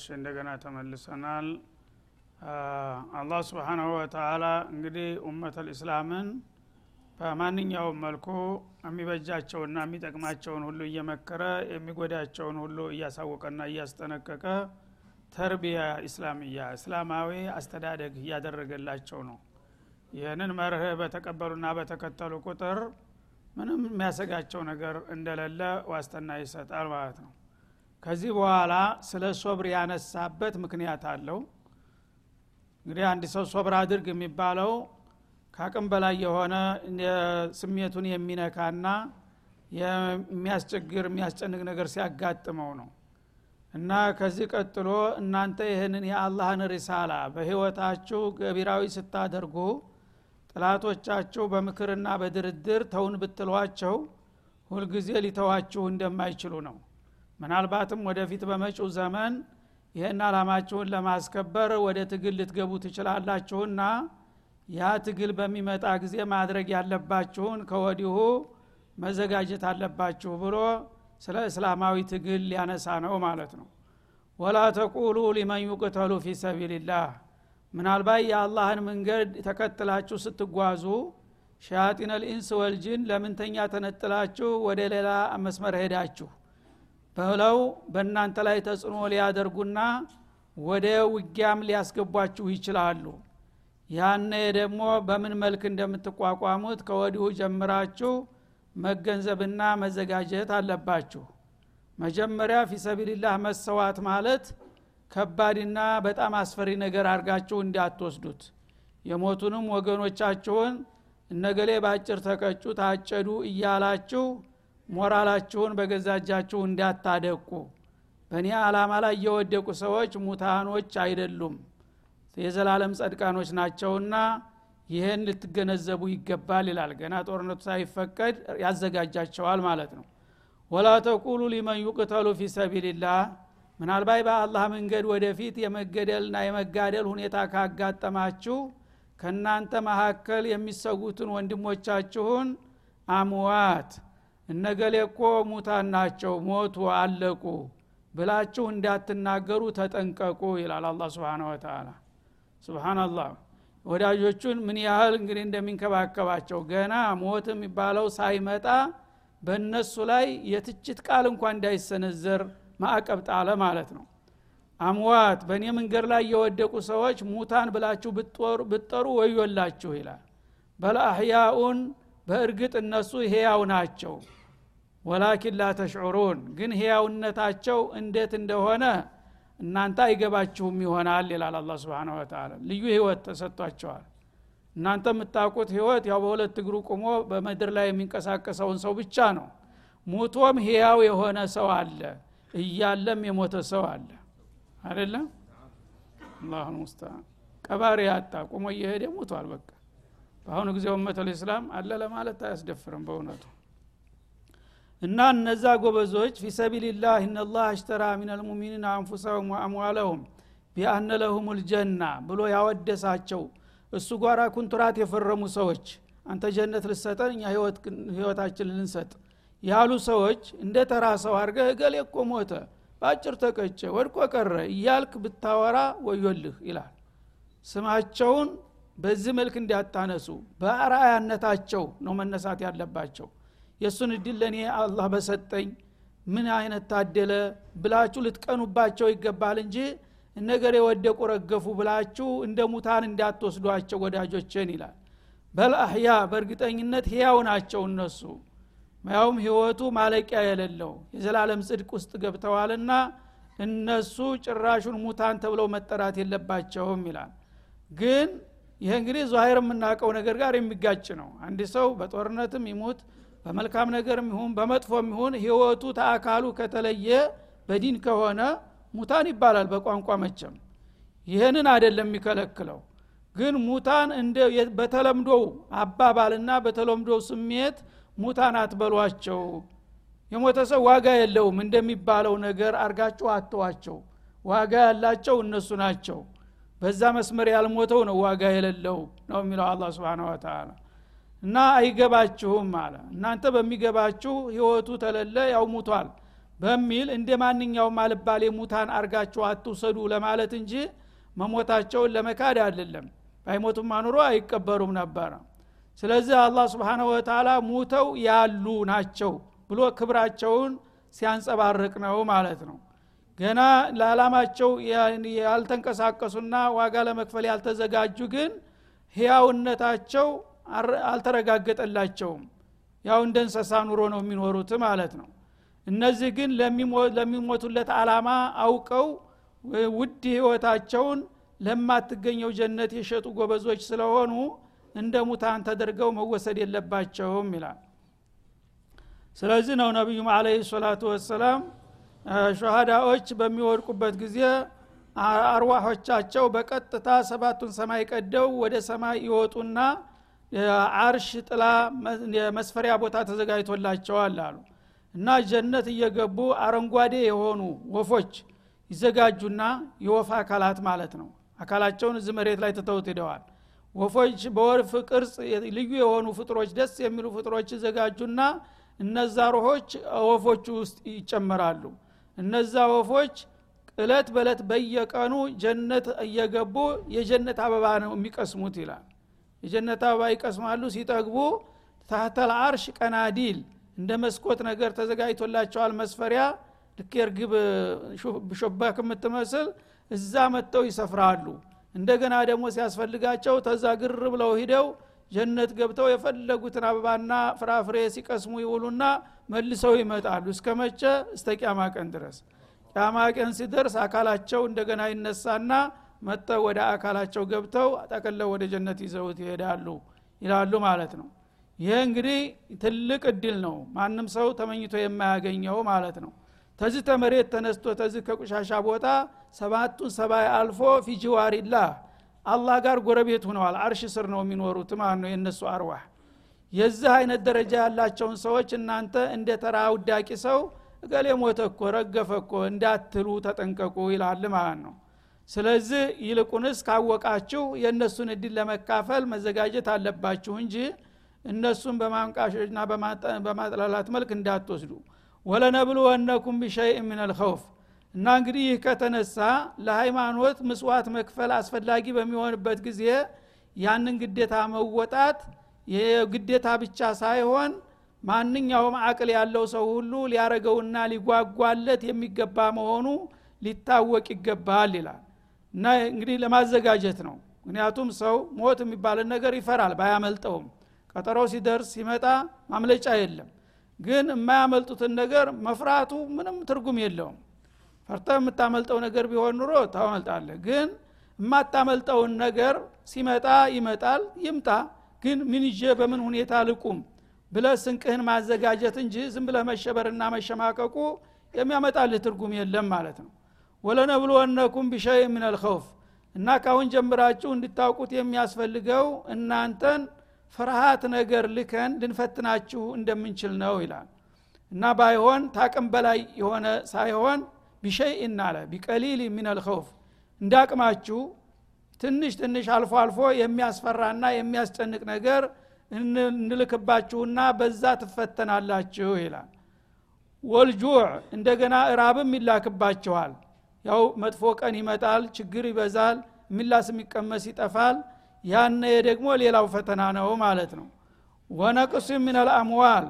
እሺ እንደገና ተመልሰናል። አላህ ስብሓናሁ ወተላ እንግዲህ ኡመት ልእስላምን በማንኛውም መልኩ የሚበጃቸውና የሚጠቅማቸውን ሁሉ እየመከረ የሚጎዳቸውን ሁሉ እያሳወቀና እያስጠነቀቀ ተርቢያ ኢስላምያ እስላማዊ አስተዳደግ እያደረገላቸው ነው። ይህንን መርህ በተቀበሉና በተከተሉ ቁጥር ምንም የሚያሰጋቸው ነገር እንደሌለ ዋስትና ይሰጣል ማለት ነው ከዚህ በኋላ ስለ ሶብር ያነሳበት ምክንያት አለው። እንግዲህ አንድ ሰው ሶብር አድርግ የሚባለው ከአቅም በላይ የሆነ ስሜቱን የሚነካና የሚያስቸግር የሚያስጨንቅ ነገር ሲያጋጥመው ነው። እና ከዚህ ቀጥሎ እናንተ ይህንን የአላህን ሪሳላ በህይወታችሁ ገቢራዊ ስታደርጉ ጥላቶቻችሁ በምክርና በድርድር ተውን ብትሏቸው ሁልጊዜ ሊተዋችሁ እንደማይችሉ ነው ምናልባትም ወደፊት በመጪው ዘመን ይህን አላማችሁን ለማስከበር ወደ ትግል ልትገቡ ትችላላችሁና ያ ትግል በሚመጣ ጊዜ ማድረግ ያለባችሁን ከወዲሁ መዘጋጀት አለባችሁ ብሎ ስለ እስላማዊ ትግል ሊያነሳ ነው ማለት ነው። ወላ ተቁሉ ሊመን ዩቅተሉ ፊ ሰቢልላህ። ምናልባት የአላህን መንገድ ተከትላችሁ ስትጓዙ ሸያጢን ልኢንስ ወልጅን ለምንተኛ ተነጥላችሁ ወደ ሌላ መስመር ሄዳችሁ ብለው በእናንተ ላይ ተጽዕኖ ሊያደርጉና ወደ ውጊያም ሊያስገቧችሁ ይችላሉ። ያነ ደግሞ በምን መልክ እንደምትቋቋሙት ከወዲሁ ጀምራችሁ መገንዘብና መዘጋጀት አለባችሁ። መጀመሪያ ፊሰቢልላህ መሰዋት ማለት ከባድና በጣም አስፈሪ ነገር አድርጋችሁ እንዳትወስዱት። የሞቱንም ወገኖቻችሁን እነገሌ በአጭር ተቀጩ ታጨዱ እያላችሁ ሞራላችሁን በገዛጃችሁ እንዳታደቁ። በእኔ አላማ ላይ የወደቁ ሰዎች ሙታኖች አይደሉም። የዘላለም ጸድቃኖች ናቸውና ይህን ልትገነዘቡ ይገባል ይላል። ገና ጦርነቱ ሳይፈቀድ ያዘጋጃቸዋል ማለት ነው። ወላ ተቁሉ ሊመን ዩቅተሉ ፊ ሰቢልላህ። ምናልባት በአላህ መንገድ ወደፊት የመገደልና የመጋደል ሁኔታ ካጋጠማችሁ ከእናንተ መካከል የሚሰጉትን ወንድሞቻችሁን አምዋት እነገሌ እኮ ሙታን ናቸው ሞቱ አለቁ ብላችሁ እንዳትናገሩ ተጠንቀቁ ይላል አላ ስብን ወተላ ስብናላህ ወዳጆቹን ምን ያህል እንግዲህ እንደሚንከባከባቸው ገና ሞት የሚባለው ሳይመጣ በእነሱ ላይ የትችት ቃል እንኳ እንዳይሰነዘር ማዕቀብ ጣለ ማለት ነው። አምዋት በእኔ መንገድ ላይ የወደቁ ሰዎች ሙታን ብላችሁ ብጠሩ ወዮላችሁ ይላል። በለአህያኡን በእርግጥ እነሱ ህያው ናቸው ወላኪን ተሽዑሩን ግን ህያውነታቸው እንዴት እንደሆነ እናንተ አይገባችሁም ይሆናል ይላል አላ ስብን ወተላ ልዩ ህይወት ተሰጥቷቸዋል። እናንተ የምታውቁት ህይወት ያው በሁለት እግሩ ቁሞ በምድር ላይ የሚንቀሳቀሰውን ሰው ብቻ ነው። ሙቶም ህያው የሆነ ሰው አለ እያለም የሞተ ሰው አለ። አይደለም? አላሁ ሙስተዓን። ቀባሪ ያጣ ቁሞ እየሄደ ሙቷል በቃ። በአሁኑ ጊዜ ወመተል ኢስላም አለ ለማለት አያስደፍርም በእውነቱ እና እነዛ ጎበዞች ፊሰቢልላህ እነላህ አሽተራ ሚን አልሙሚኒን አንፉሰሁም ወአምዋለሁም ቢአነ ለሁም ልጀና ብሎ ያወደሳቸው እሱ ጓራ ኩንትራት የፈረሙ ሰዎች አንተ ጀነት ልሰጠን እኛ ህይወታችን ልንሰጥ ያሉ ሰዎች እንደ ተራ ሰው አድርገህ እገሌ እኮ ሞተ በአጭር ተቀጨ ወድቆ ቀረ እያልክ ብታወራ ወዮልህ ይላል። ስማቸውን በዚህ መልክ እንዲያታነሱ በአርአያነታቸው ነው መነሳት ያለባቸው የእሱን እድል ለእኔ አላህ በሰጠኝ። ምን አይነት ታደለ ብላችሁ ልትቀኑባቸው ይገባል እንጂ እነገር የወደቁ ረገፉ ብላችሁ እንደ ሙታን እንዳትወስዷቸው ወዳጆችን ይላል። በልአህያ በእርግጠኝነት ህያው ናቸው እነሱ። ያውም ህይወቱ ማለቂያ የሌለው የዘላለም ጽድቅ ውስጥ ገብተዋልና እነሱ ጭራሹን ሙታን ተብለው መጠራት የለባቸውም ይላል። ግን ይህ እንግዲህ ዛሂር የምናውቀው ነገር ጋር የሚጋጭ ነው። አንድ ሰው በጦርነትም ይሙት በመልካም ነገርም ይሁን በመጥፎም ይሁን ህይወቱ ተአካሉ ከተለየ በዲን ከሆነ ሙታን ይባላል በቋንቋ መቸም ይህንን አይደለም የሚከለክለው። ግን ሙታን እንደ በተለምዶው አባባልና በተለምዶው ስሜት ሙታን አትበሏቸው። የሞተ ሰው ዋጋ የለውም እንደሚባለው ነገር አርጋችሁ አተዋቸው ዋጋ ያላቸው እነሱ ናቸው። በዛ መስመር ያልሞተው ነው ዋጋ የሌለው ነው የሚለው አላ ስብን ወተላ እና አይገባችሁም አለ። እናንተ በሚገባችሁ ህይወቱ ተለለ ያው ሙቷል በሚል እንደ ማንኛውም አልባሌ ሙታን አርጋችሁ አትውሰዱ ለማለት እንጂ መሞታቸውን ለመካድ አይደለም። ባይሞቱም አኑሮ አይቀበሩም ነበረ። ስለዚህ አላህ ስብሓነሁ ወተላ ሙተው ያሉ ናቸው ብሎ ክብራቸውን ሲያንጸባርቅ ነው ማለት ነው። ገና ለዓላማቸው ያልተንቀሳቀሱና ዋጋ ለመክፈል ያልተዘጋጁ ግን ህያውነታቸው አልተረጋገጠላቸውም። ያው እንደ እንሰሳ ኑሮ ነው የሚኖሩት ማለት ነው። እነዚህ ግን ለሚሞቱለት አላማ አውቀው ውድ ህይወታቸውን ለማትገኘው ጀነት የሸጡ ጎበዞች ስለሆኑ እንደ ሙታን ተደርገው መወሰድ የለባቸውም ይላል። ስለዚህ ነው ነቢዩም አለ ሰላቱ ወሰላም ሸሃዳዎች በሚወድቁበት ጊዜ አርዋሖቻቸው በቀጥታ ሰባቱን ሰማይ ቀደው ወደ ሰማይ ይወጡና አርሽ ጥላ መስፈሪያ ቦታ ተዘጋጅቶላቸዋል አሉ። እና ጀነት እየገቡ አረንጓዴ የሆኑ ወፎች ይዘጋጁና የወፍ አካላት ማለት ነው። አካላቸውን እዚህ መሬት ላይ ትተውት ሂደዋል ወፎች በወፍ ቅርጽ ልዩ የሆኑ ፍጥሮች ደስ የሚሉ ፍጥሮች ይዘጋጁና እነዛ ሮሆች ወፎቹ ውስጥ ይጨመራሉ። እነዛ ወፎች እለት በእለት በየቀኑ ጀነት እየገቡ የጀነት አበባ ነው የሚቀስሙት ይላል የጀነት አበባ ይቀስማሉ ሲጠግቡ ታህተል አርሽ ቀናዲል እንደ መስኮት ነገር ተዘጋጅቶላቸዋል መስፈሪያ። ልክ የርግብ ሾባክ የምትመስል እዛ መጥተው ይሰፍራሉ። እንደገና ደግሞ ሲያስፈልጋቸው ተዛ ግር ብለው ሂደው ጀነት ገብተው የፈለጉትን አበባና ፍራፍሬ ሲቀስሙ ይውሉና መልሰው ይመጣሉ። እስከ መቼ? እስተ ቂያማ ቀን ድረስ። ቂያማ ቀን ሲደርስ አካላቸው እንደገና ይነሳና መጥተው ወደ አካላቸው ገብተው ጠቅለው ወደ ጀነት ይዘውት ይሄዳሉ ይላሉ ማለት ነው። ይሄ እንግዲህ ትልቅ እድል ነው። ማንም ሰው ተመኝቶ የማያገኘው ማለት ነው። ተዚህ ተመሬት ተነስቶ ተዚህ ከቁሻሻ ቦታ ሰባቱን ሰባይ አልፎ ፊጅዋሪላህ አላህ ጋር ጎረቤት ሁነዋል አርሽ ስር ነው የሚኖሩት ማለት ነው የእነሱ አርዋህ። የዚህ አይነት ደረጃ ያላቸውን ሰዎች እናንተ እንደ ተራ ውዳቂ ሰው እገሌ ሞተ እኮ ረገፈ እኮ እንዳትሉ ተጠንቀቁ ይላል ማለት ነው ስለዚህ ይልቁንስ ካወቃችሁ የእነሱን እድል ለመካፈል መዘጋጀት አለባችሁ እንጂ እነሱን በማንቃሾችና በማጥላላት መልክ እንዳትወስዱ። ወለነብልወነኩም ቢሸይእ ምን አልኸውፍ እና እንግዲህ ይህ ከተነሳ ለሃይማኖት ምስዋት መክፈል አስፈላጊ በሚሆንበት ጊዜ ያንን ግዴታ መወጣት ግዴታ ብቻ ሳይሆን ማንኛውም አቅል ያለው ሰው ሁሉ ሊያረገውና ሊጓጓለት የሚገባ መሆኑ ሊታወቅ ይገባል ይላል እና እንግዲህ ለማዘጋጀት ነው። ምክንያቱም ሰው ሞት የሚባልን ነገር ይፈራል ባያመልጠውም። ቀጠሮ ሲደርስ ሲመጣ ማምለጫ የለም። ግን የማያመልጡትን ነገር መፍራቱ ምንም ትርጉም የለውም። ፈርተ የምታመልጠው ነገር ቢሆን ኑሮ ታመልጣለህ። ግን የማታመልጠውን ነገር ሲመጣ ይመጣል ይምጣ። ግን ምን በምን ሁኔታ ልቁም ብለ ስንቅህን ማዘጋጀት እንጂ ዝም ብለ መሸበርና መሸማቀቁ የሚያመጣልህ ትርጉም የለም ማለት ነው ወለነብልወነኩም ቢሸይ ምን አልኸውፍ እና ካሁን ጀምራችሁ እንድታውቁት የሚያስፈልገው እናንተን ፍርሃት ነገር ልከን ልንፈትናችሁ እንደምንችል ነው ይላል። እና ባይሆን ታቅም በላይ የሆነ ሳይሆን ቢሸይ እናለ ቢቀሊል ምን አልኸውፍ እንዳቅማችሁ ትንሽ ትንሽ አልፎ አልፎ የሚያስፈራና የሚያስጨንቅ ነገር እንልክባችሁና በዛ ትፈተናላችሁ ይላል። ወልጁዕ እንደገና እራብም ይላክባችኋል ያው መጥፎ ቀን ይመጣል ችግር ይበዛል የሚላስ የሚቀመስ ይጠፋል። ያነ ደግሞ ሌላው ፈተና ነው ማለት ነው። ወነቅሱ ምን አልአምዋል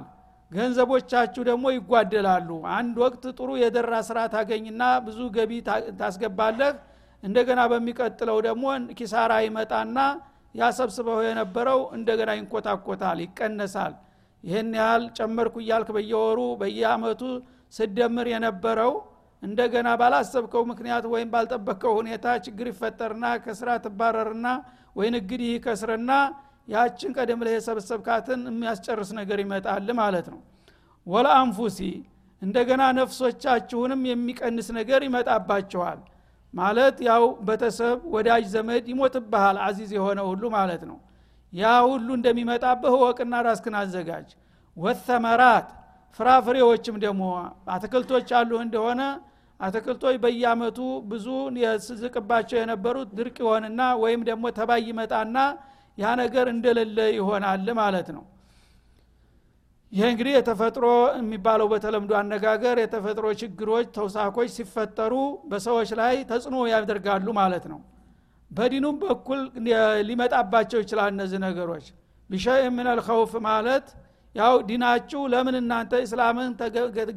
ገንዘቦቻችሁ ደግሞ ይጓደላሉ። አንድ ወቅት ጥሩ የደራ ስራ ታገኝና ብዙ ገቢ ታስገባለህ። እንደገና በሚቀጥለው ደግሞ ኪሳራ ይመጣና ያሰብስበው የነበረው እንደገና ይንኮታኮታል ይቀነሳል። ይህን ያህል ጨመርኩ እያልክ በየወሩ በየአመቱ ስደምር የነበረው እንደገና ባላሰብከው ምክንያት ወይም ባልጠበቅከው ሁኔታ ችግር ይፈጠርና ከስራ ትባረርና ወይ ንግድ ይከስርና ያችን ቀደም ላይ የሰበሰብካትን የሚያስጨርስ ነገር ይመጣል ማለት ነው። ወለአንፉሲ እንደገና ነፍሶቻችሁንም የሚቀንስ ነገር ይመጣባቸዋል ማለት ያው በተሰብ ወዳጅ ዘመድ ይሞትብሃል አዚዝ የሆነ ሁሉ ማለት ነው። ያ ሁሉ እንደሚመጣብህ ወቅና ራስክን አዘጋጅ። ወተመራት ፍራፍሬዎችም ደግሞ አትክልቶች አሉ እንደሆነ አትክልቶች በየአመቱ ብዙ የስዝቅባቸው የነበሩት ድርቅ ይሆንና ወይም ደግሞ ተባይ ይመጣና ያ ነገር እንደሌለ ይሆናል ማለት ነው። ይህ እንግዲህ የተፈጥሮ የሚባለው በተለምዶ አነጋገር የተፈጥሮ ችግሮች ተውሳኮች ሲፈጠሩ በሰዎች ላይ ተጽዕኖ ያደርጋሉ ማለት ነው። በዲኑም በኩል ሊመጣባቸው ይችላል እነዚህ ነገሮች። ቢሸይ ምን አልኸውፍ ማለት ያው ዲናችሁ ለምን እናንተ እስላምን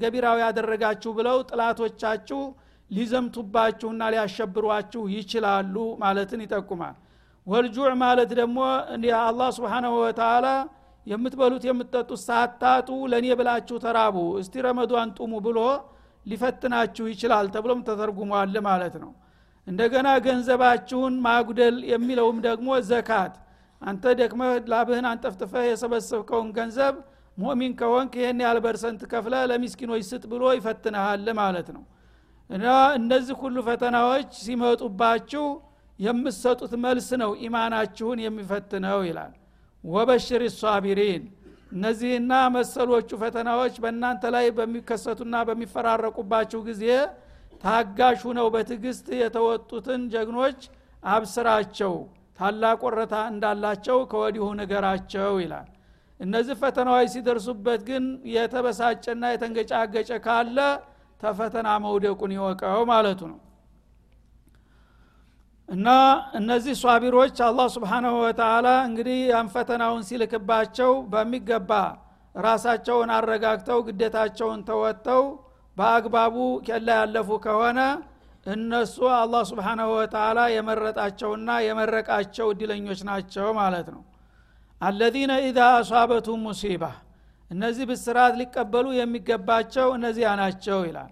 ገቢራዊ ያደረጋችሁ ብለው ጥላቶቻችሁ ሊዘምቱባችሁና ሊያሸብሯችሁ ይችላሉ ማለትን ይጠቁማል። ወልጁዕ ማለት ደግሞ አላህ ስብሓናሁ ወተላ የምትበሉት የምትጠጡት ሳታጡ ለእኔ ብላችሁ ተራቡ እስቲ ረመዷን ጡሙ ብሎ ሊፈትናችሁ ይችላል ተብሎም ተተርጉሟል ማለት ነው። እንደገና ገንዘባችሁን ማጉደል የሚለውም ደግሞ ዘካት አንተ ደክመ ላብህን አንጠፍጥፈህ የሰበሰብከውን ገንዘብ ሙእሚን ከሆንክ ይህን ያህል በርሰንት ከፍለ ለሚስኪኖች ስጥ ብሎ ይፈትንሃል ማለት ነው። እና እነዚህ ሁሉ ፈተናዎች ሲመጡባችሁ የምትሰጡት መልስ ነው ኢማናችሁን የሚፈትነው ይላል። ወበሽር ሳቢሪን እነዚህና መሰሎቹ ፈተናዎች በእናንተ ላይ በሚከሰቱና በሚፈራረቁባችሁ ጊዜ ታጋሽ ሁነው በትዕግስት የተወጡትን ጀግኖች አብስራቸው ታላቅ ወረታ እንዳላቸው ከወዲሁ ነገራቸው ይላል። እነዚህ ፈተናዎች ሲደርሱበት ግን የተበሳጨና የተንገጫገጨ ካለ ተፈተና መውደቁን ይወቀው ማለቱ ነው። እና እነዚህ ሷቢሮች አላህ ስብሓናሁ ወተላ እንግዲህ ያን ፈተናውን ሲልክባቸው በሚገባ ራሳቸውን አረጋግተው ግዴታቸውን ተወጥተው በአግባቡ ኬላ ያለፉ ከሆነ እነሱ አላህ ስብሓናሁ ወተላ የመረጣቸውና የመረቃቸው እድለኞች ናቸው ማለት ነው። አለዚነ ኢዛ አሷበቱም ሙሲባ እነዚህ ብስራት ሊቀበሉ የሚገባቸው እነዚያ ናቸው ይላል።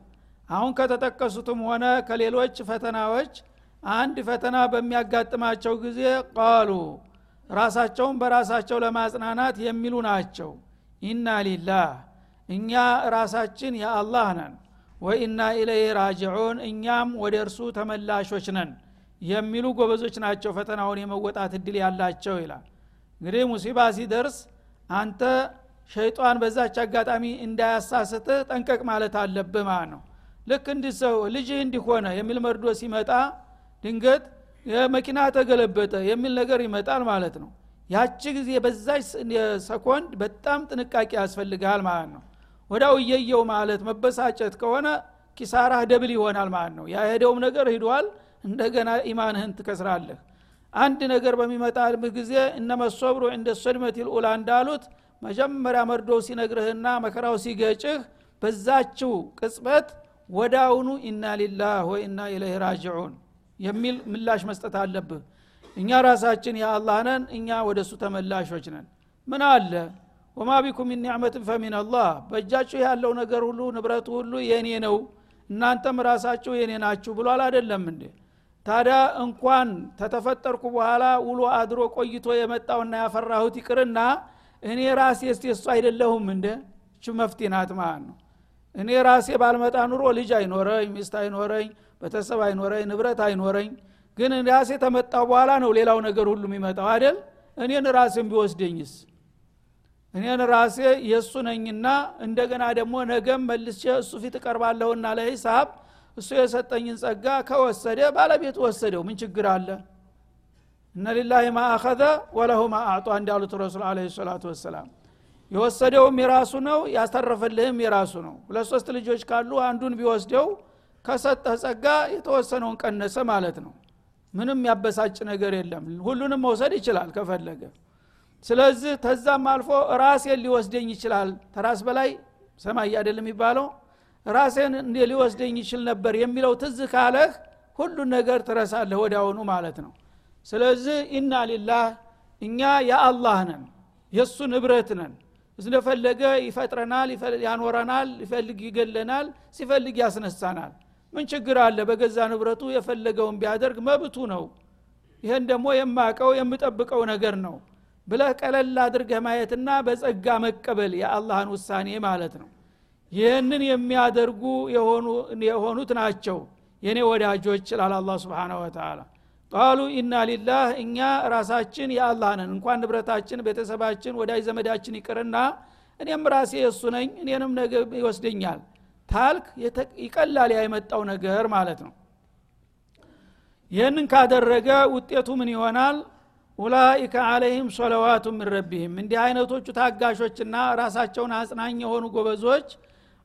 አሁን ከተጠቀሱትም ሆነ ከሌሎች ፈተናዎች አንድ ፈተና በሚያጋጥማቸው ጊዜ ቃሉ ራሳቸውን በራሳቸው ለማጽናናት የሚሉ ናቸው። ኢና ሊላህ እኛ ራሳችን የአላህ ነን ወኢና ኢለይህ ራጅዑን እኛም ወደ እርሱ ተመላሾች ነን የሚሉ ጎበዞች ናቸው ፈተናውን የመወጣት እድል ያላቸው ይላል። እንግዲህ ሙሲባ ሲደርስ አንተ ሸይጣን በዛች አጋጣሚ እንዳያሳስትህ ጠንቀቅ ማለት አለብህ ማለት ነው። ልክ እንዲህ ሰው እንዲሆነ የሚል መርዶ ሲመጣ ድንገት መኪና ተገለበጠ የሚል ነገር ይመጣል ማለት ነው። ያቺ ጊዜ በዛች ሰኮንድ በጣም ጥንቃቄ ያስፈልጋል ማለት ነው ወዳው እየየው ማለት መበሳጨት ከሆነ ኪሳራህ double ይሆናል ማለት ነው። የሄደውም ነገር ሂዷል እንደገና ኢማንህን ትከስራለህ። አንድ ነገር በሚመጣብህ ጊዜ إنما الصبر عند الصدمة الأولى እንዳሉት መጀመሪያ መርዶው ሲነግርህና መከራው ሲገጭህ በዛችው ቅጽበት ወዳውኑ إنا لله وإنا إليه راجعون የሚል ምላሽ መስጠት አለብህ። እኛ ራሳችን የአላህ ነን እኛ ወደ እሱ ተመላሾች ነን። ምን አለ ወማ ቢኩም ምን ኒዕመትን ፈሚን በእጃችሁ ያለው ነገር ሁሉ ንብረቱ ሁሉ የእኔ ነው እናንተም ራሳችሁ የኔ ናችሁ ብሏል አይደለም እንዴ? ታዲያ እንኳን ተተፈጠርኩ በኋላ ውሎ አድሮ ቆይቶ የመጣውና ያፈራሁት ይቅርና እኔ ራሴ እስቲ እሱ አይደለሁም እንደ ች ናት ማለት ነው። እኔ ራሴ ባልመጣ ኑሮ ልጅ አይኖረኝ ሚስት አይኖረኝ ቤተሰብ አይኖረኝ ንብረት አይኖረኝ ግን ራሴ ተመጣው በኋላ ነው ሌላው ነገር ሁሉ የሚመጣው አይደል? እኔን ራሴን ቢወስደኝስ እኔን ራሴ የእሱ ነኝና እንደገና ደግሞ ነገም መልሼ እሱ ፊት እቀርባለሁና ለሂሳብ እሱ የሰጠኝን ጸጋ ከወሰደ ባለቤት ወሰደው። ምን ችግር አለ? እነ ሊላህ ማ አኸዘ ወለሁ ማ አዕጧ እንዳሉት ረሱል አለ ሰላቱ ወሰላም። የወሰደውም የራሱ ነው ያስተረፈልህም የራሱ ነው። ሁለት ሶስት ልጆች ካሉ አንዱን ቢወስደው ከሰጠህ ጸጋ የተወሰነውን ቀነሰ ማለት ነው። ምንም ያበሳጭ ነገር የለም። ሁሉንም መውሰድ ይችላል ከፈለገ ስለዚህ ተዛም አልፎ ራሴን ሊወስደኝ ይችላል። ተራስ በላይ ሰማይ አይደል የሚባለው? ራሴን ሊወስደኝ ይችል ነበር የሚለው ትዝ ካለህ ሁሉን ነገር ትረሳለህ ወዲያውኑ ማለት ነው። ስለዚህ ኢና ሊላህ እኛ የአላህ ነን የእሱ ንብረት ነን። እንደፈለገ ይፈጥረናል ያኖረናል ይፈልግ ይገለናል ሲፈልግ ያስነሳናል። ምን ችግር አለ? በገዛ ንብረቱ የፈለገውን ቢያደርግ መብቱ ነው። ይህን ደግሞ የማቀው የምጠብቀው ነገር ነው ብለህ ቀለል አድርገህ ማየትና በጸጋ መቀበል የአላህን ውሳኔ ማለት ነው። ይህንን የሚያደርጉ የሆኑት ናቸው የኔ ወዳጆች ይላል አላ ስብን ወተላ ቃሉ ኢና ሊላህ እኛ ራሳችን የአላህ ነን። እንኳን ንብረታችን ቤተሰባችን ወዳጅ ዘመዳችን ይቅርና እኔም ራሴ የእሱ ነኝ እኔንም ነገ ይወስደኛል ታልክ ይቀላል ያመጣው ነገር ማለት ነው። ይህንን ካደረገ ውጤቱ ምን ይሆናል ኡላኢከ አለይህም ሶለዋቱ ምን ረቢህም። እንዲህ አይነቶቹ ታጋሾችና ራሳቸውን አጽናኝ የሆኑ ጎበዞች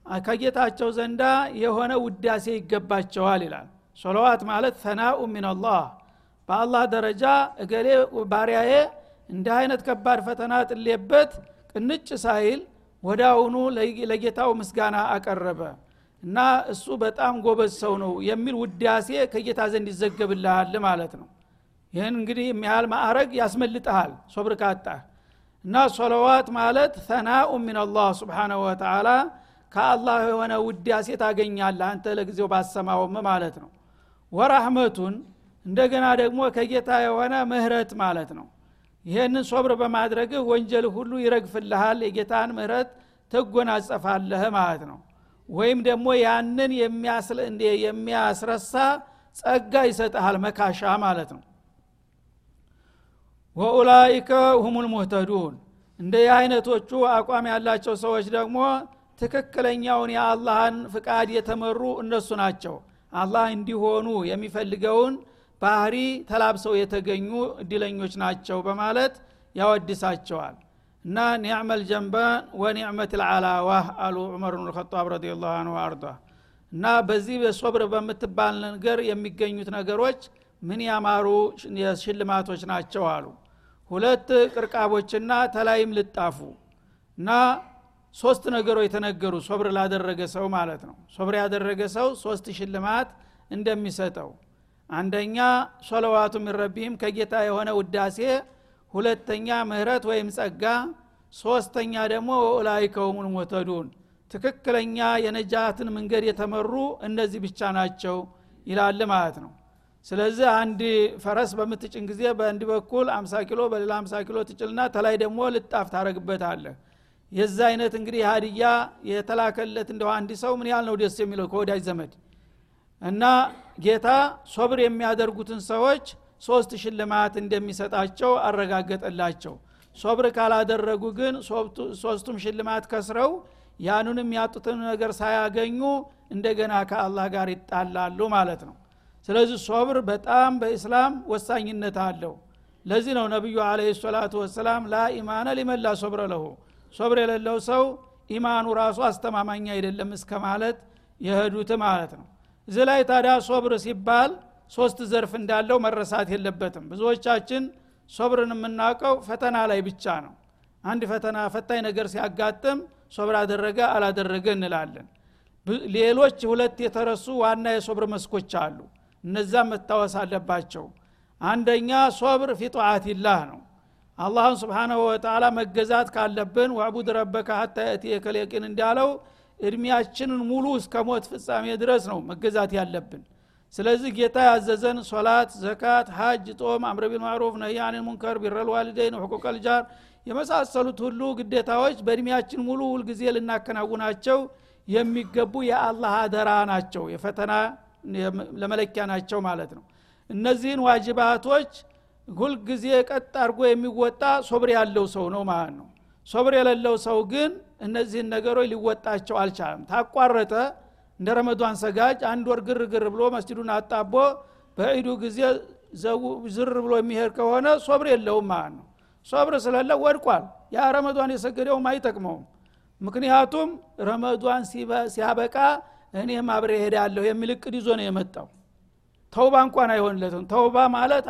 ከጌታቸው ዘንዳ የሆነ ውዳሴ ይገባቸዋል ይላል። ሶለዋት ማለት ተናኡ ሚንላህ በአላህ ደረጃ እገሌ ባሪያዬ እንዲህ አይነት ከባድ ፈተና ጥሌበት ቅንጭ ሳይል አሁኑ ለጌታው ምስጋና አቀረበ እና እሱ በጣም ጎበዝ ሰው ነው የሚል ውዳሴ ከጌታ ዘንድ ይዘገብልሃል ማለት ነው ይህን እንግዲህ የሚያህል ማዕረግ ያስመልጠሃል ሶብር ካጣህ። እና ሶለዋት ማለት ተናኡ ሚንላህ ስብሓናሁ ወተላ ከአላህ የሆነ ውዳሴ ታገኛለህ አንተ ለጊዜው ባሰማውም ማለት ነው። ወራህመቱን እንደገና ደግሞ ከጌታ የሆነ ምህረት ማለት ነው። ይህንን ሶብር በማድረግህ ወንጀል ሁሉ ይረግፍልሃል የጌታን ምህረት ትጎናጸፋለህ ማለት ነው። ወይም ደግሞ ያንን የሚያስረሳ ጸጋ ይሰጠሃል መካሻ ማለት ነው ወኡላይከ ሁሙል ሙህተዱን። እንደ አይነቶቹ አቋም ያላቸው ሰዎች ደግሞ ትክክለኛውን የአላህን ፍቃድ የተመሩ እነሱ ናቸው። አላህ እንዲሆኑ የሚፈልገውን ባህሪ ተላብሰው የተገኙ እድለኞች ናቸው በማለት ያወድሳቸዋል። እና ኒዕመል ጀንባን ወኒዕመት ልዓላዋህ አሉ ዑመር ብን ልከጣብ ረዲ አንሁ አርዷ እና በዚህ በሶብር በምትባል ነገር የሚገኙት ነገሮች ምን ያማሩ ሽልማቶች ናቸው አሉ ሁለት ቅርቃቦችና ተላይም ልጣፉ እና ሶስት ነገሮች የተነገሩ ሶብር ላደረገ ሰው ማለት ነው። ሶብር ያደረገ ሰው ሶስት ሽልማት እንደሚሰጠው አንደኛ ሶለዋቱ ሚረቢህም ከጌታ የሆነ ውዳሴ ሁለተኛ ምህረት ወይም ጸጋ ሶስተኛ ደግሞ ወኡላይከውሙል ሙተዱን ትክክለኛ የነጃትን መንገድ የተመሩ እነዚህ ብቻ ናቸው ይላል ማለት ነው ስለዚህ አንድ ፈረስ በምትጭን ጊዜ በአንድ በኩል 50 ኪሎ በሌላ 50 ኪሎ ትጭልና ተላይ ደግሞ ልጣፍ ታረግበታለህ የዛ አይነት እንግዲህ ሀዲያ የተላከለት እንደው አንድ ሰው ምን ያህል ነው ደስ የሚለው ከወዳጅ ዘመድ? እና ጌታ ሶብር የሚያደርጉትን ሰዎች ሶስት ሽልማት እንደሚሰጣቸው አረጋገጠላቸው። ሶብር ካላደረጉ ግን ሶስቱም ሽልማት ከስረው ያኑንም ያጡትን ነገር ሳያገኙ እንደገና ከአላህ ጋር ይጣላሉ ማለት ነው ስለዚህ ሶብር በጣም በእስላም ወሳኝነት አለው። ለዚህ ነው ነቢዩ አለ ሰላቱ ወሰላም ላ ኢማነ ሊመላ ሶብረ ለሁ። ሶብር የሌለው ሰው ኢማኑ ራሱ አስተማማኝ አይደለም እስከ ማለት የሄዱት ማለት ነው። እዚህ ላይ ታዲያ ሶብር ሲባል ሶስት ዘርፍ እንዳለው መረሳት የለበትም። ብዙዎቻችን ሶብርን የምናውቀው ፈተና ላይ ብቻ ነው። አንድ ፈተና ፈታኝ ነገር ሲያጋጥም ሶብር አደረገ አላደረገ እንላለን። ሌሎች ሁለት የተረሱ ዋና የሶብር መስኮች አሉ እነዛም መታወስ አለባቸው። አንደኛ صبر في طاعة الله ነው። አላህን سبحانه وتعالى መገዛት ካለብን واعبد ربك حتى يأتيك اليقين እንዳለው እድሜያችንን ሙሉ እስከ ሞት ፍጻሜ ድረስ ነው መገዛት ያለብን። ስለዚህ ጌታ ያዘዘን ሶላት ዘካት ሀጅ ጦም أمر بالمعروف نهي عن المنكر بر الوالدين حقوق الجار የመሳሰሉት ሁሉ ግዴታዎች በእድሜያችን ሙሉ ሁልጊዜ ልናከናውናቸው የሚገቡ የአላህ አደራ ናቸው። የፈተና ለመለኪያ ናቸው ማለት ነው። እነዚህን ዋጅባቶች ሁልጊዜ ቀጥ አድርጎ የሚወጣ ሶብር ያለው ሰው ነው ማለት ነው። ሶብር የሌለው ሰው ግን እነዚህን ነገሮች ሊወጣቸው አልቻለም። ታቋረጠ እንደ ረመዷን ሰጋጅ አንድ ወር ግርግር ብሎ መስጅዱን አጣቦ በዒዱ ጊዜ ዝር ብሎ የሚሄድ ከሆነ ሶብር የለውም ማለት ነው። ሶብር ስለለው ወድቋል። ያ ረመዷን የሰገደውም አይጠቅመውም። ምክንያቱም ረመዷን ሲያበቃ እኔም አብሬ ሄዳለሁ የሚል እቅድ ይዞ ነው የመጣው። ተውባ እንኳን አይሆንለትም። ተውባ ማለት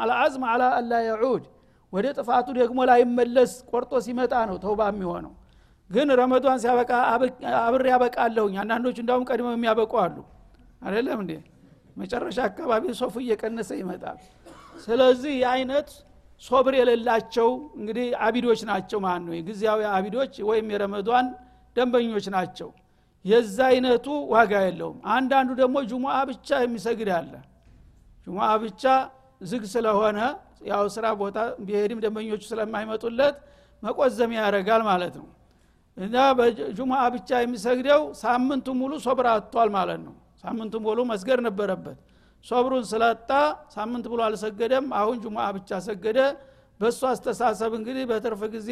አልአዝም አላ አላ የዑድ ወደ ጥፋቱ ደግሞ ላይመለስ ቆርጦ ሲመጣ ነው ተውባ የሚሆነው። ግን ረመዷን ሲያበቃ አብሬ ያበቃለሁኝ አንዳንዶች እንዳውም ቀድመው የሚያበቁ አሉ። አይደለም እንዴ? መጨረሻ አካባቢ ሶፉ እየቀነሰ ይመጣል። ስለዚህ የአይነት ሶብር የሌላቸው እንግዲህ አቢዶች ናቸው ማለት ነው። የጊዜያዊ አቢዶች ወይም የረመዷን ደንበኞች ናቸው የዛ አይነቱ ዋጋ የለውም። አንዳንዱ ደግሞ ጁሙአ ብቻ የሚሰግድ አለ። ጁሙአ ብቻ ዝግ ስለሆነ ያው ስራ ቦታ ቢሄድም ደንበኞቹ ስለማይመጡለት መቆዘም ያደርጋል ማለት ነው። እና በጁሙአ ብቻ የሚሰግደው ሳምንቱ ሙሉ ሶብር አጥቷል ማለት ነው። ሳምንቱ ሙሉ መስገድ ነበረበት። ሶብሩን ስለጣ ሳምንት ብሎ አልሰገደም። አሁን ጁሙአ ብቻ ሰገደ። በእሱ አስተሳሰብ እንግዲህ በትርፍ ጊዜ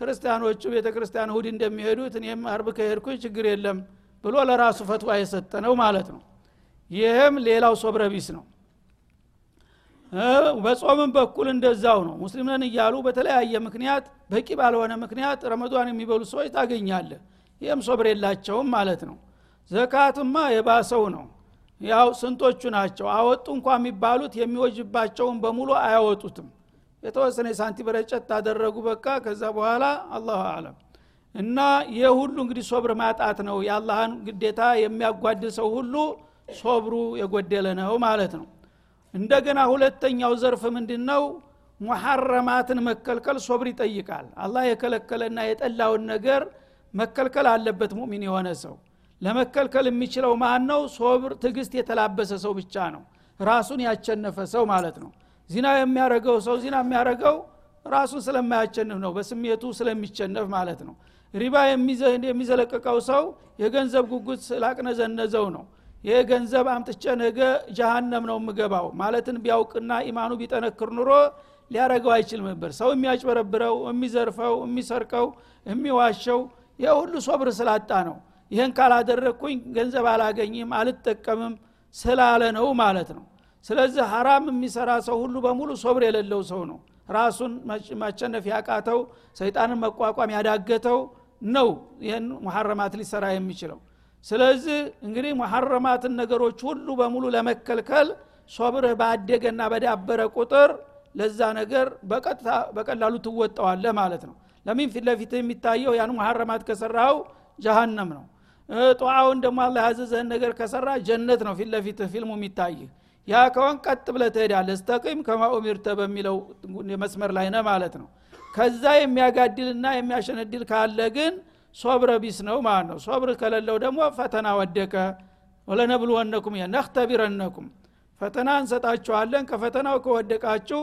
ክርስቲያኖቹ ቤተ ክርስቲያን እሁድ እንደሚሄዱት እኔም አርብ ከሄድኩኝ ችግር የለም ብሎ ለራሱ ፈትዋ የሰጠ ነው ማለት ነው። ይህም ሌላው ሶብረ ቢስ ነው በጾምም በኩል እንደዛው ነው። ሙስሊም ነን እያሉ በተለያየ ምክንያት በቂ ባልሆነ ምክንያት ረመዷን የሚበሉ ሰዎች ታገኛለህ። ይህም ሶብር የላቸውም ማለት ነው። ዘካትማ የባሰው ነው። ያው ስንቶቹ ናቸው? አወጡ እንኳ የሚባሉት የሚወጅባቸውን በሙሉ አያወጡትም የተወሰነ የሳንቲም ረጨት ታደረጉ በቃ ከዛ በኋላ አላሁ አለም እና ይህ ሁሉ እንግዲህ ሶብር ማጣት ነው። የአላህን ግዴታ የሚያጓድል ሰው ሁሉ ሶብሩ የጎደለ ነው ማለት ነው። እንደገና ሁለተኛው ዘርፍ ምንድን ነው ሙሐረማትን መከልከል ሶብር ይጠይቃል። አላህ የከለከለና የጠላውን ነገር መከልከል አለበት ሙሚን የሆነ ሰው። ለመከልከል የሚችለው ማን ነው ሶብር ትግስት የተላበሰ ሰው ብቻ ነው። ራሱን ያቸነፈ ሰው ማለት ነው ዚና የሚያረገው ሰው ዚና የሚያረገው ራሱን ስለማያቸንፍ ነው በስሜቱ ስለሚቸነፍ ማለት ነው። ሪባ የሚዘለቀቀው ሰው የገንዘብ ጉጉት ስላቅነዘነዘው ነው። ይህ ገንዘብ አምጥቼ ነገ ጀሃነም ነው የምገባው ማለትን ቢያውቅና ኢማኑ ቢጠነክር ኑሮ ሊያረገው አይችልም ነበር። ሰው የሚያጭበረብረው የሚዘርፈው የሚሰርቀው የሚዋሸው ይህ ሁሉ ሶብር ስላጣ ነው። ይህን ካላደረግኩኝ ገንዘብ አላገኝም አልጠቀምም ስላለ ነው ማለት ነው ስለዚህ ሀራም የሚሰራ ሰው ሁሉ በሙሉ ሶብር የሌለው ሰው ነው። ራሱን ማቸነፍ ያቃተው ሰይጣንን መቋቋም ያዳገተው ነው ይህን ሙሐረማት ሊሰራ የሚችለው። ስለዚህ እንግዲህ ሙሐረማትን ነገሮች ሁሉ በሙሉ ለመከልከል ሶብርህ ባደገና በዳበረ ቁጥር ለዛ ነገር በቀላሉ ትወጠዋለህ ማለት ነው። ለምን ፊት ለፊት የሚታየው ያን ሙሐረማት ከሰራው ጀሃነም ነው። ጧውን ደግሞ አላ ያዘዘህን ነገር ከሰራ ጀነት ነው ፊት ለፊት ፊልሙ የሚታይህ ያ ከሆን ቀጥ ብለ ትሄዳለ ስተቂም ከማ ኡሚርተ በሚለው መስመር ላይ ነ ማለት ነው። ከዛ የሚያጋድልና የሚያሸነድል ካለ ግን ሶብረ ቢስ ነው ማለት ነው። ሶብር ከሌለው ደግሞ ፈተና ወደቀ። ወለነብልወነኩም ነክተቢረነኩም ፈተና እንሰጣችኋለን። ከፈተናው ከወደቃችሁ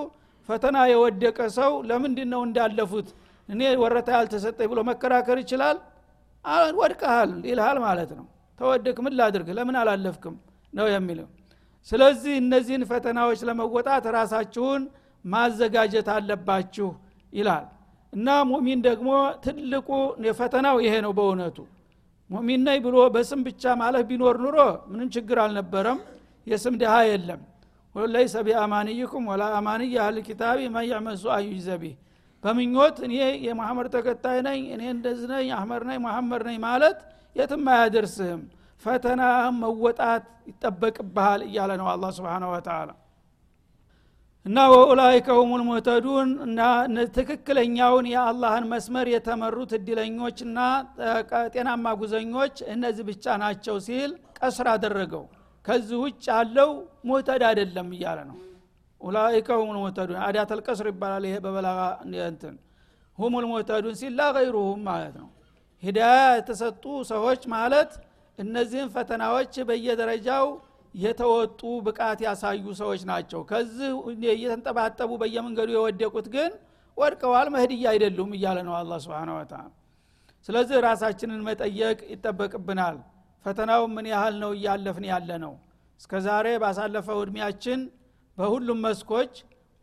ፈተና የወደቀ ሰው ለምንድን ነው እንዳለፉት? እኔ ወረታ ያልተሰጠኝ ብሎ መከራከር ይችላል? ወድቀሃል ይልሃል ማለት ነው። ተወደክ ምን ላድርግ? ለምን አላለፍክም? ነው የሚለው ስለዚህ እነዚህን ፈተናዎች ለመወጣት ራሳችሁን ማዘጋጀት አለባችሁ ይላል። እና ሙሚን ደግሞ ትልቁ ፈተናው ይሄ ነው በእውነቱ። ሙሚን ነኝ ብሎ በስም ብቻ ማለፍ ቢኖር ኑሮ ምንም ችግር አልነበረም። የስም ድሃ የለም። ለይሰ ቢአማንይኩም ወላ አማንይ አህል ኪታቢ መን ዩጅዘቢህ በምኞት እኔ የመሐመድ ተከታይ ነኝ እኔ እንደዚህ አህመድ ነኝ መሐመድ ነኝ ማለት የትም አያደርስህም ፈተና መወጣት ይጠበቅብሃል እያለ ነው አላ ስብን ወተላ እና ወኡላይከ ሁሙል ሙህተዱን እና ትክክለኛውን የአላህን መስመር የተመሩት እድለኞችና ጤናማ ጉዘኞች እነዚህ ብቻ ናቸው ሲል ቀስር አደረገው። ከዚህ ውጭ ያለው ሙህተድ አይደለም እያለ ነው። ኡላይከ ሁሙል ሙህተዱን አዳተል ቀስር ይባላል ይሄ በበላጋ እንትን። ሁሙል ሙህተዱን ሲል ላገይሩሁም ማለት ነው። ሂዳያ የተሰጡ ሰዎች ማለት እነዚህን ፈተናዎች በየደረጃው የተወጡ ብቃት ያሳዩ ሰዎች ናቸው። ከዚህ እየተንጠባጠቡ በየመንገዱ የወደቁት ግን ወድቀዋል መህድያ አይደሉም እያለ ነው አላ ስብን ወተላ ስለዚህ ራሳችንን መጠየቅ ይጠበቅብናል። ፈተናው ምን ያህል ነው እያለፍን ያለ ነው እስከ ዛሬ ባሳለፈው እድሜያችን በሁሉም መስኮች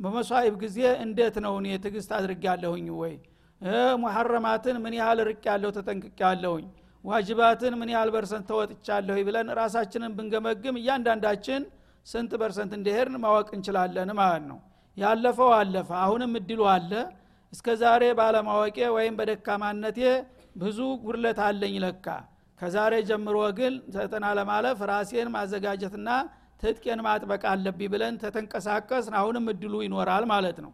በመስዋኢብ ጊዜ እንዴት ነው እኔ ትግስት አድርግ ያለሁኝ ወይ ሙሐረማትን ምን ያህል ርቅ ያለሁ ተጠንቅቅ ያለሁኝ ዋጅባትን ምን ያህል በርሰንት ተወጥቻለሁ ብለን ራሳችንን ብንገመግም እያንዳንዳችን ስንት በርሰንት እንደሄድን ማወቅ እንችላለን ማለት ነው። ያለፈው አለፈ አሁንም እድሉ አለ። እስከ ዛሬ ባለማወቄ ወይም በደካማነቴ ብዙ ጉድለት አለኝ ለካ። ከዛሬ ጀምሮ ግን ፈተና ለማለፍ ራሴን ማዘጋጀትና ትጥቄን ማጥበቅ አለብኝ ብለን ተተንቀሳቀስን። አሁንም እድሉ ይኖራል ማለት ነው።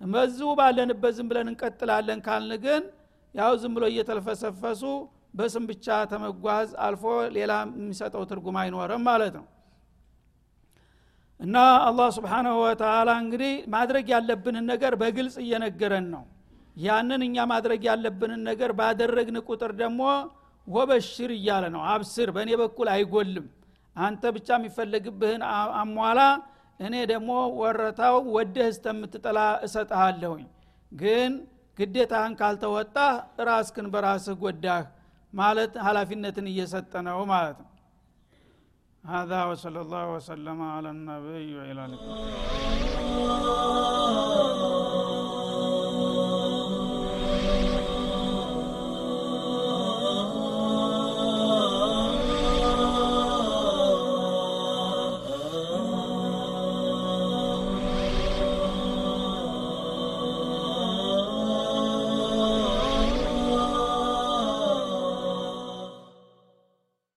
በዚሁ ባለንበት ዝም ብለን እንቀጥላለን ካልን ግን ያው ዝም ብሎ እየተልፈሰፈሱ በስም ብቻ ተመጓዝ አልፎ ሌላ የሚሰጠው ትርጉም አይኖርም ማለት ነው። እና አላህ ስብሓናሁ ወተላ እንግዲህ ማድረግ ያለብንን ነገር በግልጽ እየነገረን ነው። ያንን እኛ ማድረግ ያለብንን ነገር ባደረግን ቁጥር ደግሞ ወበሽር እያለ ነው። አብስር በእኔ በኩል አይጎልም። አንተ ብቻ የሚፈለግብህን አሟላ እኔ ደግሞ ወረታው ወደህ እስተምትጠላ እሰጥሃለሁኝ። ግን ግዴታህን ካልተወጣህ ራስክን በራስህ ጎዳህ ማለት ሀላፊነትን እየሰጠ ነው ማለት ነው هذا وصلى الله وسلم على النبي وإلى اللقاء